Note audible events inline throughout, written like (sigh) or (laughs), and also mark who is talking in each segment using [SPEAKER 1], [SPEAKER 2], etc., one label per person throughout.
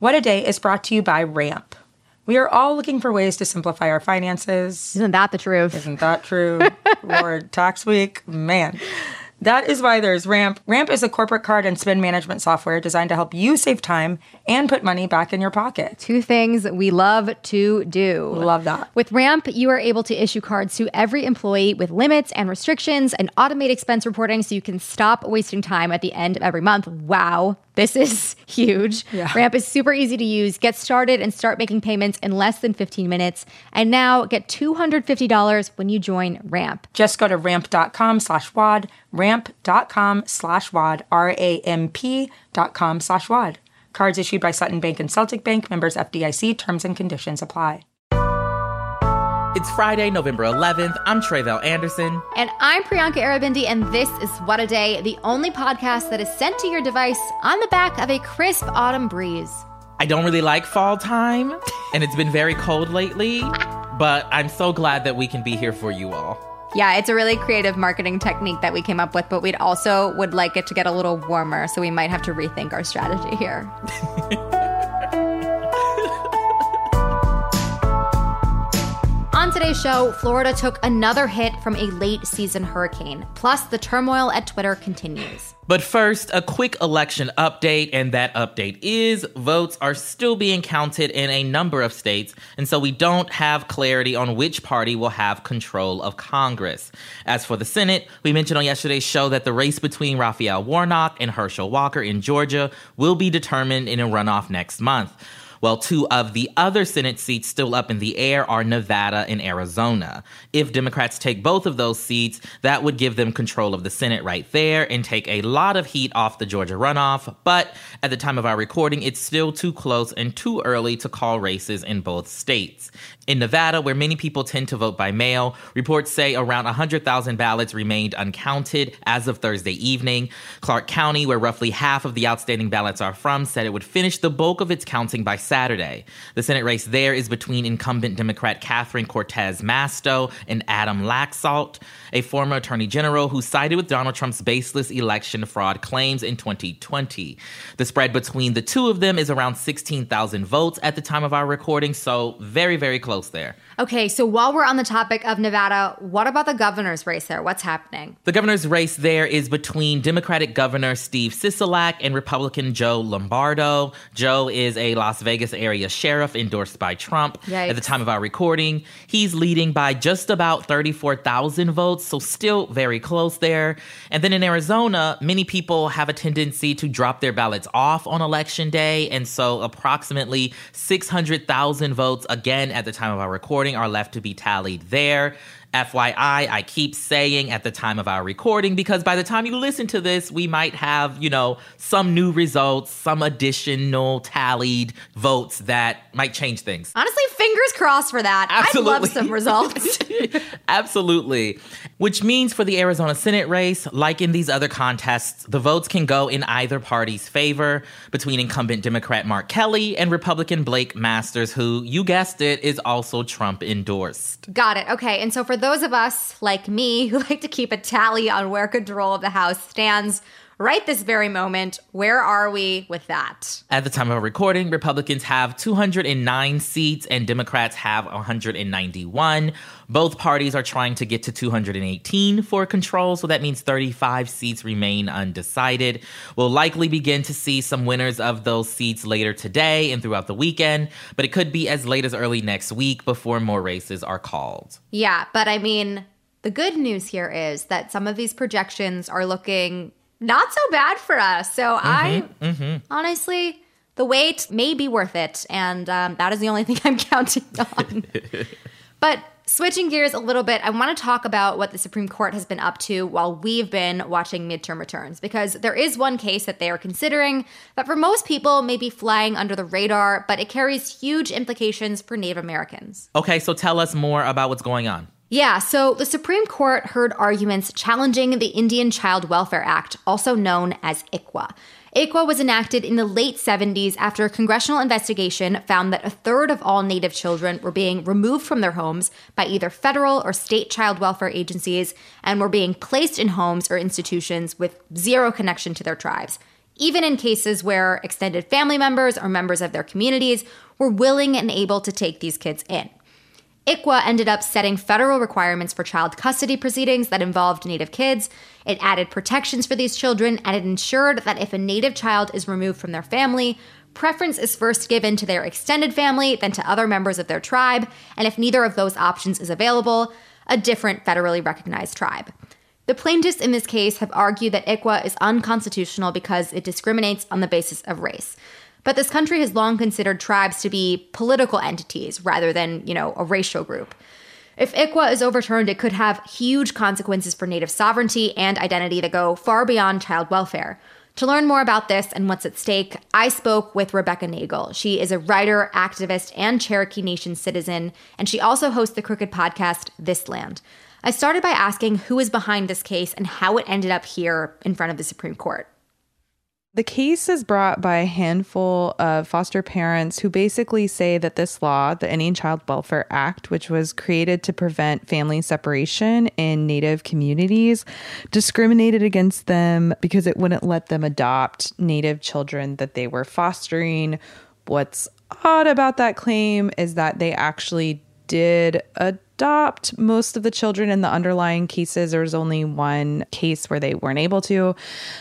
[SPEAKER 1] What a Day is brought to you by Ramp. We are all looking for ways to simplify our finances.
[SPEAKER 2] Isn't that the truth?
[SPEAKER 1] Isn't that true? (laughs) Lord, tax week, man. That is why there's Ramp. Ramp is a corporate card and spend management software designed to help you save time and put money back in your pocket.
[SPEAKER 2] Two things we love to do.
[SPEAKER 1] Love that.
[SPEAKER 2] With Ramp, you are able to issue cards to every employee with limits and restrictions and automate expense reporting so you can stop wasting time at the end of every month. Wow. This is (laughs) huge.
[SPEAKER 1] Yeah.
[SPEAKER 2] Ramp is super easy to use. Get started and start making payments in less than 15 minutes. And now get $250 when you join Ramp.
[SPEAKER 1] Just go to ramp.com slash WAD, ramp.com slash WAD, R-A-M-P dot com slash WAD. Cards issued by Sutton Bank and Celtic Bank, members FDIC, terms and conditions apply.
[SPEAKER 3] It's Friday, November 11th. I'm Tre'vell Anderson.
[SPEAKER 2] And I'm Priyanka Aribindi, and this is What a Day, the only podcast that is sent to your device on the back of a crisp autumn breeze.
[SPEAKER 3] I don't really like fall time, and it's been very cold lately, but I'm so glad that we can be here for you all.
[SPEAKER 2] Yeah, it's a really creative marketing technique that we came up with, but we'd also would like it to get a little warmer, so we might have to rethink our strategy here. (laughs) today's show, Florida took another hit from a late season hurricane. Plus, the turmoil at Twitter continues.
[SPEAKER 3] But first, a quick election update, and that update is votes are still being counted in a number of states, and so we don't have clarity on which party will have control of Congress. As for the Senate, we mentioned on yesterday's show that the race between Raphael Warnock and Herschel Walker in Georgia will be determined in a runoff next month. Well, two of the other Senate seats still up in the air are Nevada and Arizona. If Democrats take both of those seats, that would give them control of the Senate right there and take a lot of heat off the Georgia runoff. But at the time of our recording, it's still too close and too early to call races in both states. In Nevada, where many people tend to vote by mail, reports say around 100,000 ballots remained uncounted as of Thursday evening. Clark County, where roughly half of the outstanding ballots are from, said it would finish the bulk of its counting by Saturday. The Senate race there is between incumbent Democrat Catherine Cortez Masto and Adam Laxalt, a former attorney general who sided with Donald Trump's baseless election fraud claims in 2020. The spread between the two of them is around 16,000 votes at the time of our recording, so very, very close there.
[SPEAKER 2] Okay, so while we're on the topic of Nevada, what about the governor's race there? What's happening?
[SPEAKER 3] The governor's race there is between Democratic Governor Steve Sisolak and Republican Joe Lombardo. Joe is a Las Vegas area sheriff endorsed by Trump.
[SPEAKER 2] Yikes.
[SPEAKER 3] At the time of our recording, he's leading by just about 34,000 votes, so still very close there. And then in Arizona, many people have a tendency to drop their ballots off on election day, and so approximately 600,000 votes again at the time of our recording are left to be tallied there. FYI, I keep saying at the time of our recording because by the time you listen to this, we might have, you know, some new results, some additional tallied votes that might change things.
[SPEAKER 2] Honestly, fingers crossed for that. I'd love some results. (laughs) (laughs)
[SPEAKER 3] Absolutely. Which means for the Arizona Senate race, like in these other contests, the votes can go in either party's favor between incumbent Democrat Mark Kelly and Republican Blake Masters, who, you guessed it, is also Trump endorsed.
[SPEAKER 2] Got it. Okay. And so for those of us like me who (laughs) like to keep a tally on where control of the House stands right this very moment, where are we with that?
[SPEAKER 3] At the time of recording, Republicans have 209 seats and Democrats have 191. Both parties are trying to get to 218 for control, so that means 35 seats remain undecided. We'll likely begin to see some winners of those seats later today and throughout the weekend, but it could be as late as early next week before more races are called.
[SPEAKER 2] Yeah, but I mean, the good news here is that some of these projections are looking not so bad for us. So I honestly, the wait may be worth it. And um, that is the only (laughs) thing I'm counting on. (laughs) but switching gears a little bit, I want to talk about what the Supreme Court has been up to while we've been watching midterm returns, because there is one case that they are considering that for most people may be flying under the radar, but it carries huge implications for Native Americans.
[SPEAKER 3] Okay, so tell us more about what's going on.
[SPEAKER 2] Yeah, so the Supreme Court heard arguments challenging the Indian Child Welfare Act, also known as ICWA. ICWA was enacted in the late 70s after a congressional investigation found that a third of all Native children were being removed from their homes by either federal or state child welfare agencies and were being placed in homes or institutions with zero connection to their tribes. even in cases where extended family members or members of their communities were willing and able to take these kids in. ICWA ended up setting federal requirements for child custody proceedings that involved Native kids. It added protections for these children, and it ensured that if a Native child is removed from their family, preference is first given to their extended family, then to other members of their tribe, and if neither of those options is available, a different federally recognized tribe. The plaintiffs in this case have argued that ICWA is unconstitutional because it discriminates on the basis of race. But this country has long considered tribes to be political entities rather than, you know, a racial group. If ICWA is overturned, it could have huge consequences for Native sovereignty and identity that go far beyond child welfare. To learn more about this and what's at stake, I spoke with Rebecca Nagle. She is a writer, activist, and Cherokee Nation citizen, and she also hosts the Crooked podcast, This Land. I started by asking who is behind this case and how it ended up here in front of the Supreme Court.
[SPEAKER 4] The case is brought by a handful of foster parents who basically say that this law, the Indian Child Welfare Act, which was created to prevent family separation in Native communities, discriminated against them because it wouldn't let them adopt Native children that they were fostering. What's odd about that claim is that they actually did adopt most of the children in the underlying cases. There was only one case where they weren't able to.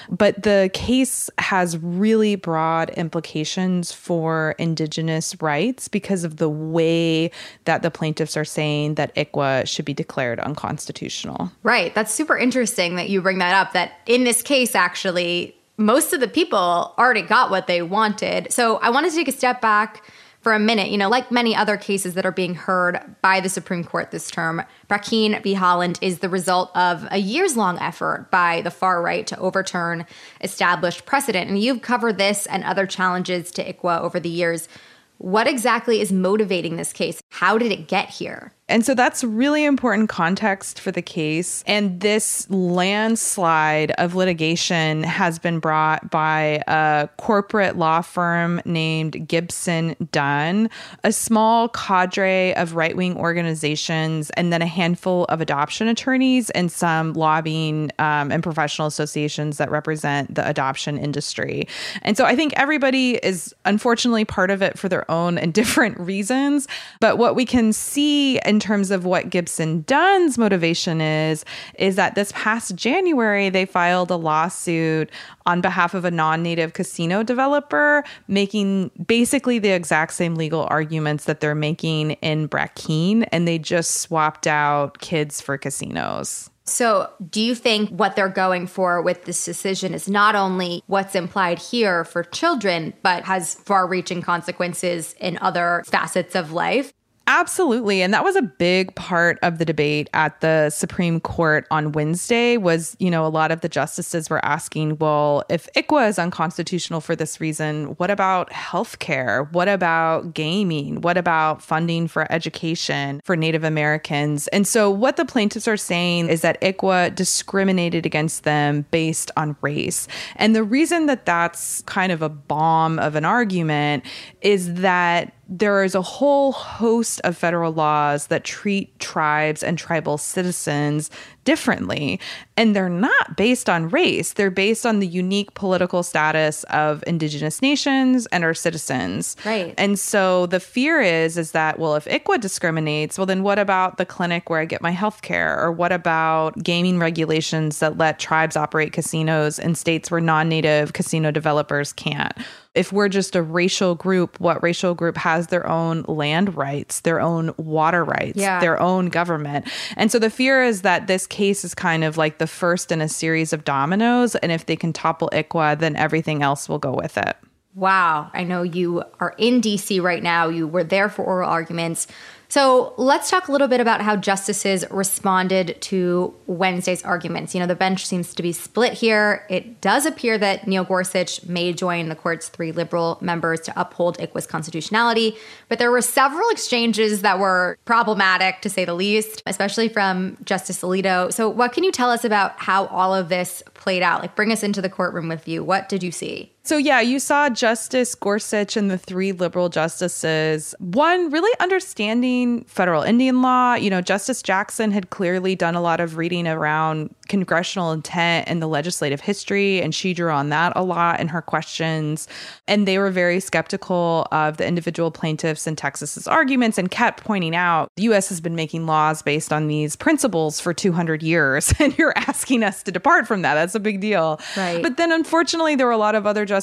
[SPEAKER 4] But the case has really broad implications for Indigenous rights because of the way that the plaintiffs are saying that ICWA should be declared unconstitutional.
[SPEAKER 2] Right. That's super interesting that you bring that up. That in this case, actually, most of the people already got what they wanted. So I want to take a step back for a minute, you know, like many other cases that are being heard by the Supreme Court this term, Brackeen v. Haaland is the result of a years long effort by the far right to overturn established precedent. And you've covered this and other challenges to ICWA over the years. What exactly is motivating this case? How did it get here?
[SPEAKER 4] And so that's really important context for the case. And this landslide of litigation has been brought by a corporate law firm named Gibson Dunn, a small cadre of right wing organizations, and then a handful of adoption attorneys and some lobbying um, and professional associations that represent the adoption industry. And so I think everybody is unfortunately part of it for their own and (laughs) different reasons. But what we can see and in terms of what Gibson Dunn's motivation is, is that this past January, they filed a lawsuit on behalf of a non native casino developer, making basically the exact same legal arguments that they're making in Brackeen, and they just swapped out kids for casinos.
[SPEAKER 2] So, do you think what they're going for with this decision is not only what's implied here for children, but has far reaching consequences in other facets of life?
[SPEAKER 4] Absolutely. And that was a big part of the debate at the Supreme Court on Wednesday was, you know, a lot of the justices were asking, well, if ICWA is unconstitutional for this reason, what about healthcare? What about gaming? What about funding for education for Native Americans? And so what the plaintiffs are saying is that ICWA discriminated against them based on race. And the reason that that's kind of a bomb of an argument is that there is a whole host of federal laws that treat tribes and tribal citizens differently. And they're not based on race, they're based on the unique political status of indigenous nations and our citizens.
[SPEAKER 2] Right.
[SPEAKER 4] And so the fear is is that well if ICWA discriminates, well then what about the clinic where I get my health care or what about gaming regulations that let tribes operate casinos in states where non-native casino developers can't? if we're just a racial group, what racial group has their own land rights, their own water rights, yeah. their own government? And so the fear is that this case is kind of like the first in a series of dominoes. And if they can topple ICWA, then everything else will go with it.
[SPEAKER 2] Wow. I know you are in DC right now. You were there for oral arguments. So let's talk a little bit about how justices responded to Wednesday's arguments. You know, the bench seems to be split here. It does appear that Neil Gorsuch may join the court's three liberal members to uphold ICWA's constitutionality, but there were several exchanges that were problematic, to say the least, especially from Justice Alito. So, what can you tell us about how all of this played out? Like, bring us into the courtroom with you. What did you see?
[SPEAKER 4] So, yeah, you saw Justice Gorsuch and the three liberal justices, one really understanding federal Indian law. You know, Justice Jackson had clearly done a lot of reading around congressional intent and the legislative history, and she drew on that a lot in her questions. And they were very skeptical of the individual plaintiffs in Texas's arguments and kept pointing out the US has been making laws based on these principles for 200 years, (laughs) and you're asking us to depart from that. That's a big deal.
[SPEAKER 2] Right.
[SPEAKER 4] But then, unfortunately, there were a lot of other justices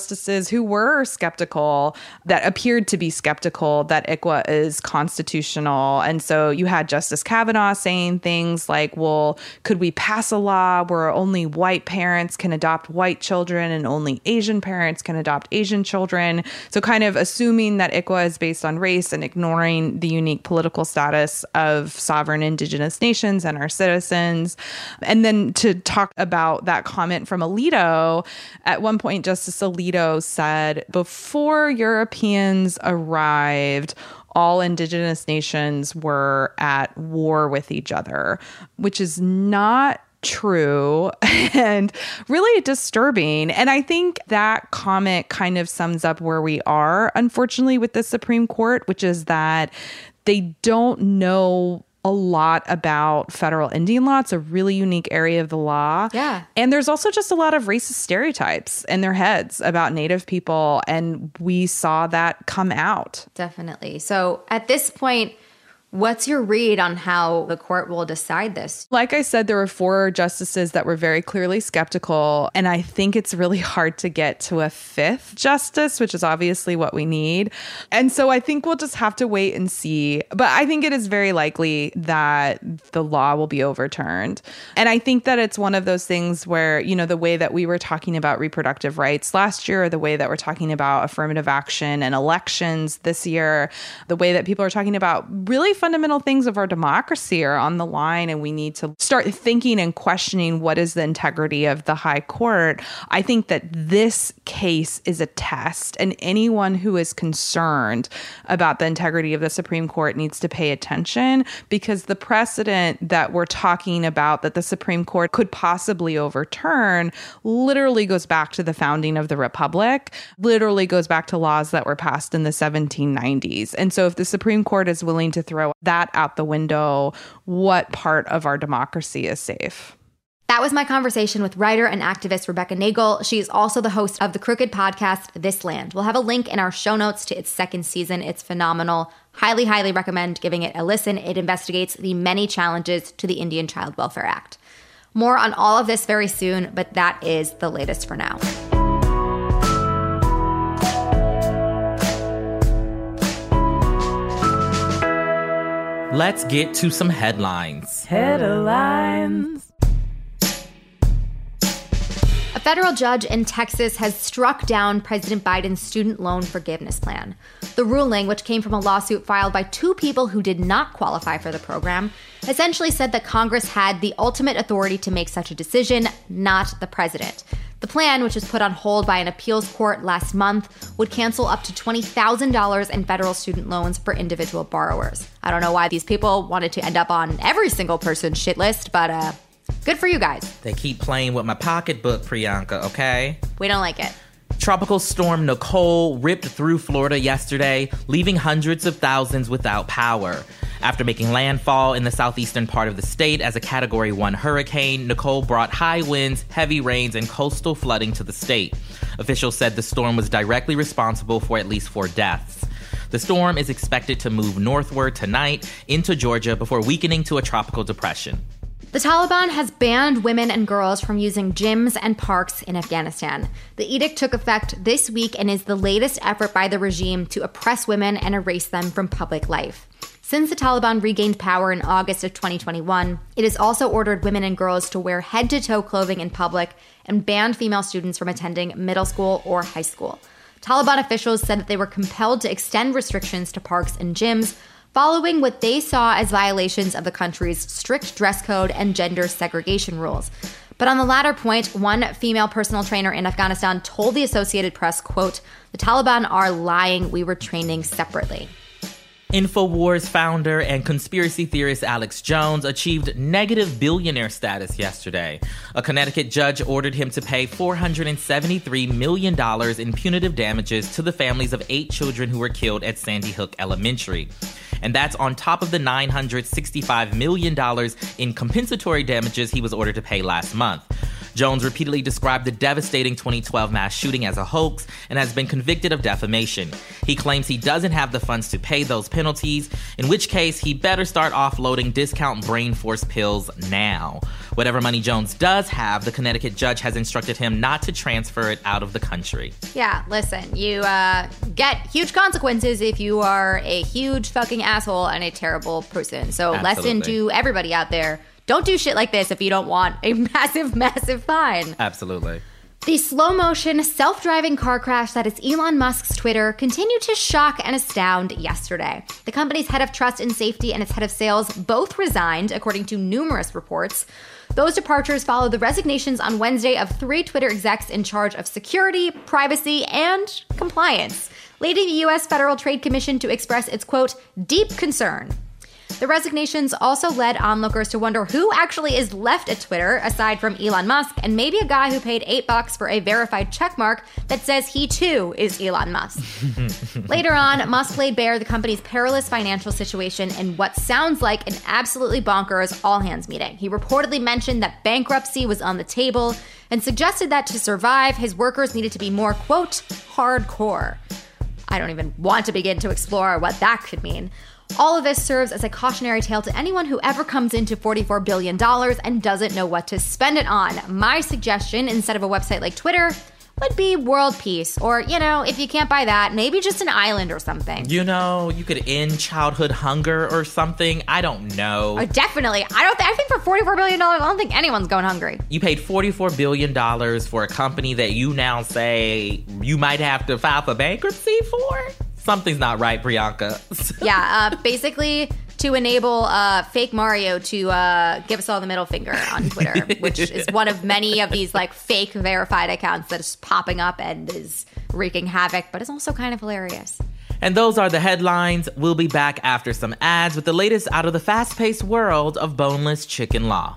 [SPEAKER 4] who were skeptical, that appeared to be skeptical that ICWA is constitutional. And so you had Justice Kavanaugh saying things like, well, could we pass a law where only white parents can adopt white children and only Asian parents can adopt Asian children? So, kind of assuming that ICWA is based on race and ignoring the unique political status of sovereign indigenous nations and our citizens. And then to talk about that comment from Alito, at one point, Justice Alito said, before Europeans arrived, all indigenous nations were at war with each other, which is not true (laughs) and really disturbing. And I think that comment kind of sums up where we are, unfortunately, with the Supreme Court, which is that they don't know a lot about federal Indian law. It's a really unique area of the law.
[SPEAKER 2] Yeah.
[SPEAKER 4] And there's also just a lot of racist stereotypes in their heads about Native people. And we saw that come out.
[SPEAKER 2] Definitely. So at this point, What's your read on how the court will decide this?
[SPEAKER 4] Like I said, there were four justices that were very clearly skeptical. And I think it's really hard to get to a fifth justice, which is obviously what we need. And so I think we'll just have to wait and see. But I think it is very likely that the law will be overturned. And I think that it's one of those things where, you know, the way that we were talking about reproductive rights last year, or the way that we're talking about affirmative action and elections this year, the way that people are talking about really fundamental things of our democracy are on the line and we need to start thinking and questioning what is the integrity of the high court. I think that this case is a test and anyone who is concerned about the integrity of the supreme court needs to pay attention because the precedent that we're talking about that the supreme court could possibly overturn literally goes back to the founding of the republic literally goes back to laws that were passed in the 1790s and so if the supreme court is willing to throw that out the window, what part of our democracy is safe?
[SPEAKER 2] That was my conversation with writer and activist Rebecca Nagle. She is also the host of the Crooked podcast, This Land. We'll have a link in our show notes to its second season. It's phenomenal. Highly, highly recommend giving it a listen. It investigates the many challenges to the Indian Child Welfare Act. More on all of this very soon, but that is the latest for now.
[SPEAKER 3] Let's get to some headlines.
[SPEAKER 1] Headlines.
[SPEAKER 2] A federal judge in Texas has struck down President Biden's student loan forgiveness plan. The ruling, which came from a lawsuit filed by two people who did not qualify for the program, essentially said that Congress had the ultimate authority to make such a decision, not the president. The plan, which was put on hold by an appeals court last month, would cancel up to $20,000 in federal student loans for individual borrowers. I don't know why these people wanted to end up on every single person's shit list, but uh, good for you guys.
[SPEAKER 3] They keep playing with my pocketbook, Priyanka, okay?
[SPEAKER 2] We don't like it.
[SPEAKER 3] Tropical storm Nicole ripped through Florida yesterday, leaving hundreds of thousands without power. After making landfall in the southeastern part of the state as a Category 1 hurricane, Nicole brought high winds, heavy rains, and coastal flooding to the state. Officials said the storm was directly responsible for at least four deaths. The storm is expected to move northward tonight into Georgia before weakening to a tropical depression.
[SPEAKER 2] The Taliban has banned women and girls from using gyms and parks in Afghanistan. The edict took effect this week and is the latest effort by the regime to oppress women and erase them from public life. Since the Taliban regained power in August of 2021, it has also ordered women and girls to wear head to toe clothing in public and banned female students from attending middle school or high school. Taliban officials said that they were compelled to extend restrictions to parks and gyms following what they saw as violations of the country's strict dress code and gender segregation rules. But on the latter point, one female personal trainer in Afghanistan told the Associated Press, quote, "The Taliban are lying. We were training separately."
[SPEAKER 3] InfoWars founder and conspiracy theorist Alex Jones achieved negative billionaire status yesterday. A Connecticut judge ordered him to pay $473 million in punitive damages to the families of eight children who were killed at Sandy Hook Elementary. And that's on top of the $965 million in compensatory damages he was ordered to pay last month. Jones repeatedly described the devastating 2012 mass shooting as a hoax and has been convicted of defamation. He claims he doesn't have the funds to pay those penalties, in which case he better start offloading discount brain force pills now. Whatever money Jones does have, the Connecticut judge has instructed him not to transfer it out of the country.
[SPEAKER 2] Yeah, listen, you uh, get huge consequences if you are a huge fucking asshole and a terrible person. So,
[SPEAKER 3] Absolutely.
[SPEAKER 2] lesson to everybody out there don't do shit like this if you don't want a (laughs) massive, massive fine.
[SPEAKER 3] Absolutely.
[SPEAKER 2] The slow motion, self driving car crash that is Elon Musk's Twitter continued to shock and astound yesterday. The company's head of trust and safety and its head of sales both resigned, according to numerous reports. Those departures followed the resignations on Wednesday of three Twitter execs in charge of security, privacy, and compliance, leading the U.S. Federal Trade Commission to express its quote, deep concern the resignations also led onlookers to wonder who actually is left at Twitter aside from Elon Musk and maybe a guy who paid 8 bucks for a verified checkmark that says he too is Elon Musk. (laughs) Later on, Musk laid bare the company's perilous financial situation in what sounds like an absolutely bonkers all hands meeting. He reportedly mentioned that bankruptcy was on the table and suggested that to survive, his workers needed to be more, quote, hardcore. I don't even want to begin to explore what that could mean. All of this serves as a cautionary tale to anyone who ever comes into $44 billion and doesn't know what to spend it on. My suggestion, instead of a website like Twitter, would be world peace. Or, you know, if you can't buy that, maybe just an island or something.
[SPEAKER 3] You know, you could end childhood hunger or something. I don't know.
[SPEAKER 2] Uh, definitely. I don't. Th- I think for forty-four billion dollars, I don't think anyone's going hungry.
[SPEAKER 3] You paid $44 billion for a company that you now say you might have to file for bankruptcy for? Something's not right, Priyanka. (laughs)
[SPEAKER 2] yeah, uh, basically to enable uh, fake Mario to uh, give us all the middle finger on Twitter, (laughs) which is one of many of these like fake verified accounts that is popping up and is wreaking havoc, but it's also kind of hilarious.
[SPEAKER 3] And those are the headlines. We'll be back after some ads with the latest out of the fast paced world of boneless chicken law.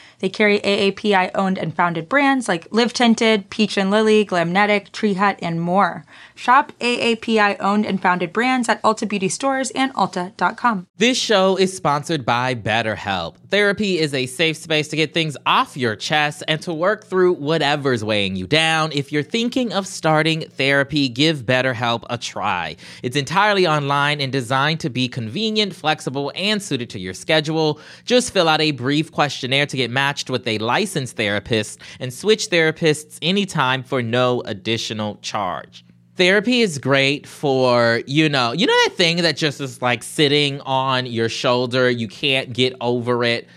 [SPEAKER 1] They carry AAPI owned and founded brands like Live Tinted, Peach and Lily, Glamnetic, Tree Hut, and more. Shop AAPI owned and founded brands at Ulta Beauty stores and Ulta.com.
[SPEAKER 3] This show is sponsored by BetterHelp. Therapy is a safe space to get things off your chest and to work through whatever's weighing you down. If you're thinking of starting therapy, give BetterHelp a try. It's entirely online and designed to be convenient, flexible, and suited to your schedule. Just fill out a brief questionnaire to get matched with a licensed therapist and switch therapists anytime for no additional charge therapy is great for you know you know that thing that just is like sitting on your shoulder you can't get over it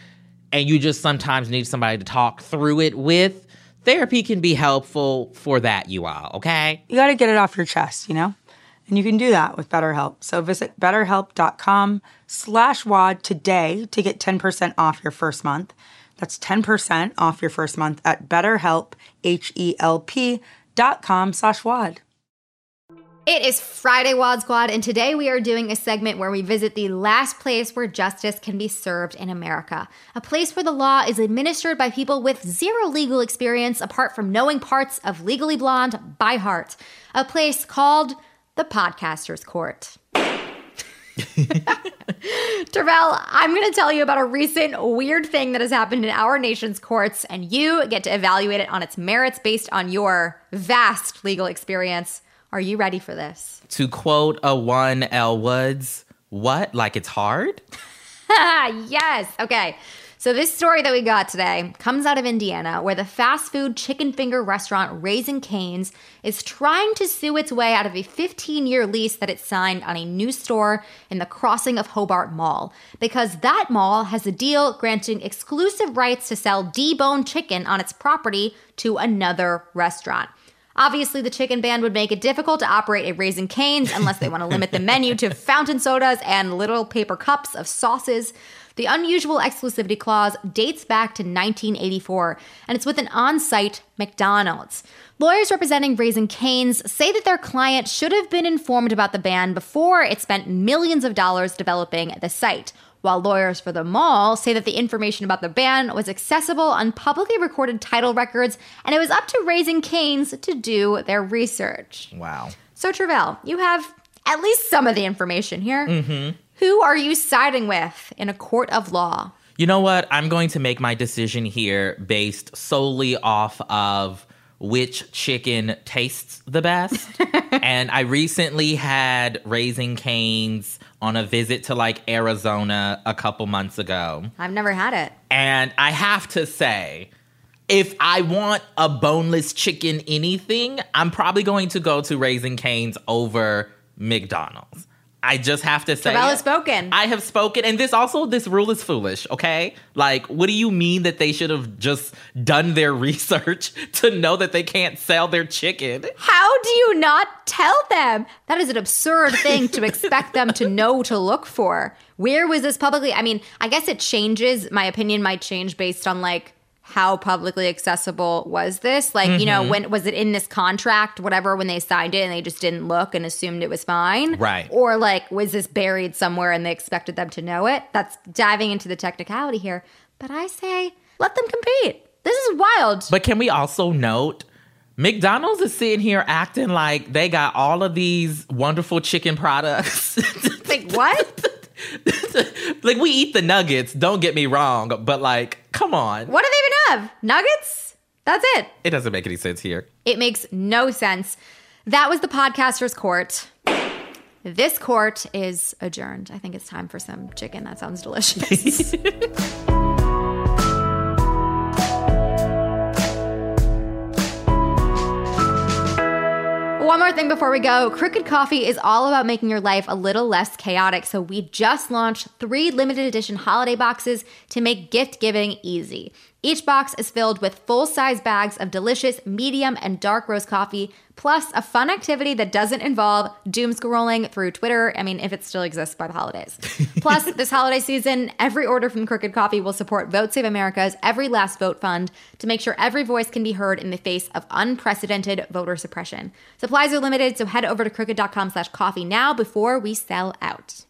[SPEAKER 3] and you just sometimes need somebody to talk through it with therapy can be helpful for that you all okay
[SPEAKER 1] You got to get it off your chest, you know? And you can do that with BetterHelp. So visit betterhelp.com slash WAD today to get 10% off your first month. That's 10% off your first month at betterhelp, H-E-L-P crooked.com slash WAD.
[SPEAKER 2] It is Friday, Wad Squad, and today we are doing a segment where we visit the last place where justice can be served in America. A place where the law is administered by people with zero legal experience apart from knowing parts of Legally Blonde by heart. A place called the Podcaster's Court. (laughs) Terrell, I'm going to tell you about a recent weird thing that has happened in our nation's courts, and you get to evaluate it on its merits based on your vast legal experience. Are you ready for this?
[SPEAKER 3] To quote a one Elle Woods, what? Like it's hard? (laughs)
[SPEAKER 2] yes. Okay. So, this story that we got today comes out of Indiana, where the fast food chicken finger restaurant Raising Cane's is trying to sue its way out of a 15 year lease that it signed on a new store in the Crossing of Hobart Mall, because that mall has a deal granting exclusive rights to sell deboned chicken on its property to another restaurant. Obviously, the chicken ban would make it difficult to operate a Raising Cane's unless they want to limit the menu to (laughs) fountain sodas and little paper cups of sauces. The unusual exclusivity clause dates back to 1984, and it's with an on site McDonald's. Lawyers representing Raising Cane's say that their client should have been informed about the ban before it spent millions of dollars developing the site while lawyers for the mall say that the information about the ban was accessible on publicly recorded title records and it was up to Raising Cane's to do their research.
[SPEAKER 3] Wow.
[SPEAKER 2] So, Tre'vell, you have at least some of the information here. Mm-hmm. Who are you siding with in a court of law?
[SPEAKER 3] You know what? I'm going to make my decision here based solely off of which chicken tastes the best. (laughs) and I recently had Raising Cane's on a visit to like Arizona a couple months ago.
[SPEAKER 2] I've never had it.
[SPEAKER 3] And I have to say, if I want a boneless chicken anything, I'm probably going to go to Raising Cane's over McDonald's. I just have to say,
[SPEAKER 2] Tre'vell has spoken.
[SPEAKER 3] I have spoken, and this also this rule is foolish. Okay, like what do you mean that they should have just done their (laughs) research to know that they can't sell their chicken?
[SPEAKER 2] How do you not tell them? That is an absurd thing to expect them to know to look for. Where was this publicly? I mean, I guess it changes. My opinion might change based on like how publicly accessible was this? Like, mm-hmm. you know, mm-hmm. when was it in this contract, whatever, when they signed it and they just didn't look and assumed it was fine?
[SPEAKER 3] Right.
[SPEAKER 2] Or like, was this buried somewhere and they expected them to know it? That's diving into the technicality here. But I say, let them compete. This is wild.
[SPEAKER 3] But can we also note McDonald's is sitting here acting like they got all of these wonderful chicken products. (laughs)
[SPEAKER 2] like, what? (laughs)
[SPEAKER 3] like we eat the nuggets, don't get me wrong, but like, come on.
[SPEAKER 2] What do they have? Nuggets? That's it.
[SPEAKER 3] It doesn't make any sense here.
[SPEAKER 2] It makes no sense. That was the podcaster's court. This court is adjourned. I think it's time for some chicken. That sounds delicious. (laughs) One more thing before we go Crooked Coffee is all about making your life a little less chaotic. So, we just launched three limited edition holiday boxes to make gift giving easy. Each box is filled with full size bags of delicious medium and dark roast coffee, plus a fun activity that doesn't involve doom scrolling through Twitter. I mean, if it still exists by the holidays. (laughs) plus, this holiday season, every order from Crooked Coffee will support Vote Save America's Every Last Vote Fund to make sure every voice can be heard in the face of unprecedented voter suppression. Supplies are limited, so head over to crooked.com slash coffee now before we sell out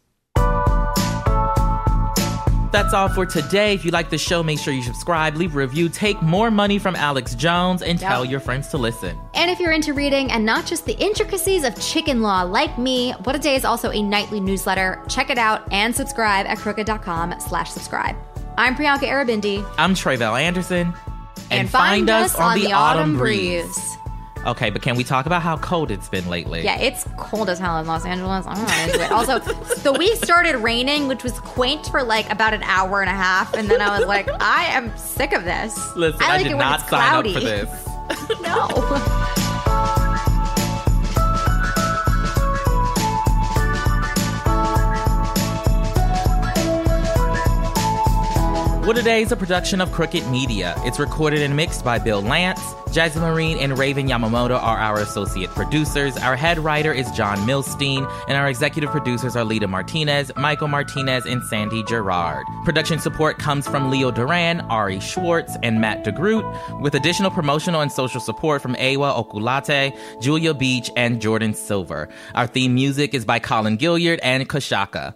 [SPEAKER 3] that's all for today. If you like the show, make sure you subscribe, leave a review, take more money from Alex Jones, and yep. tell your friends to listen.
[SPEAKER 2] And if you're into reading and not just the intricacies of chicken law like me, What a Day is also a nightly newsletter. Check it out and subscribe at crooked.com slash subscribe. I'm Priyanka Aribindi.
[SPEAKER 3] I'm Tre'vell Anderson.
[SPEAKER 2] And, and find, find, us on, on the, the, Autumn breeze. breeze.
[SPEAKER 3] Okay, but can we talk about how cold it's been lately?
[SPEAKER 2] Yeah, it's cold as hell in Los Angeles. I'm not into it. Also, the week started raining, which was quaint for like about an hour and a half, and then I was like, I am sick of this.
[SPEAKER 3] Listen, I, like I did not sign cloudy. up for this. (laughs)
[SPEAKER 2] no.
[SPEAKER 3] What a Day is a production of Crooked Media. It's recorded and mixed by Bill Lance. Jasmine Marine and Raven Yamamoto are our associate producers. Our head writer is John Milstein, and our executive producers are Lita Martinez, Michael Martinez, and Sandy Gerard. Production support comes from Leo Duran, Ari Schwartz, and Matt DeGroot, with additional promotional and social support from Awa Okulate, Julia Beach, and Jordan Silver. Our theme music is by Colin Gilliard and Kashaka.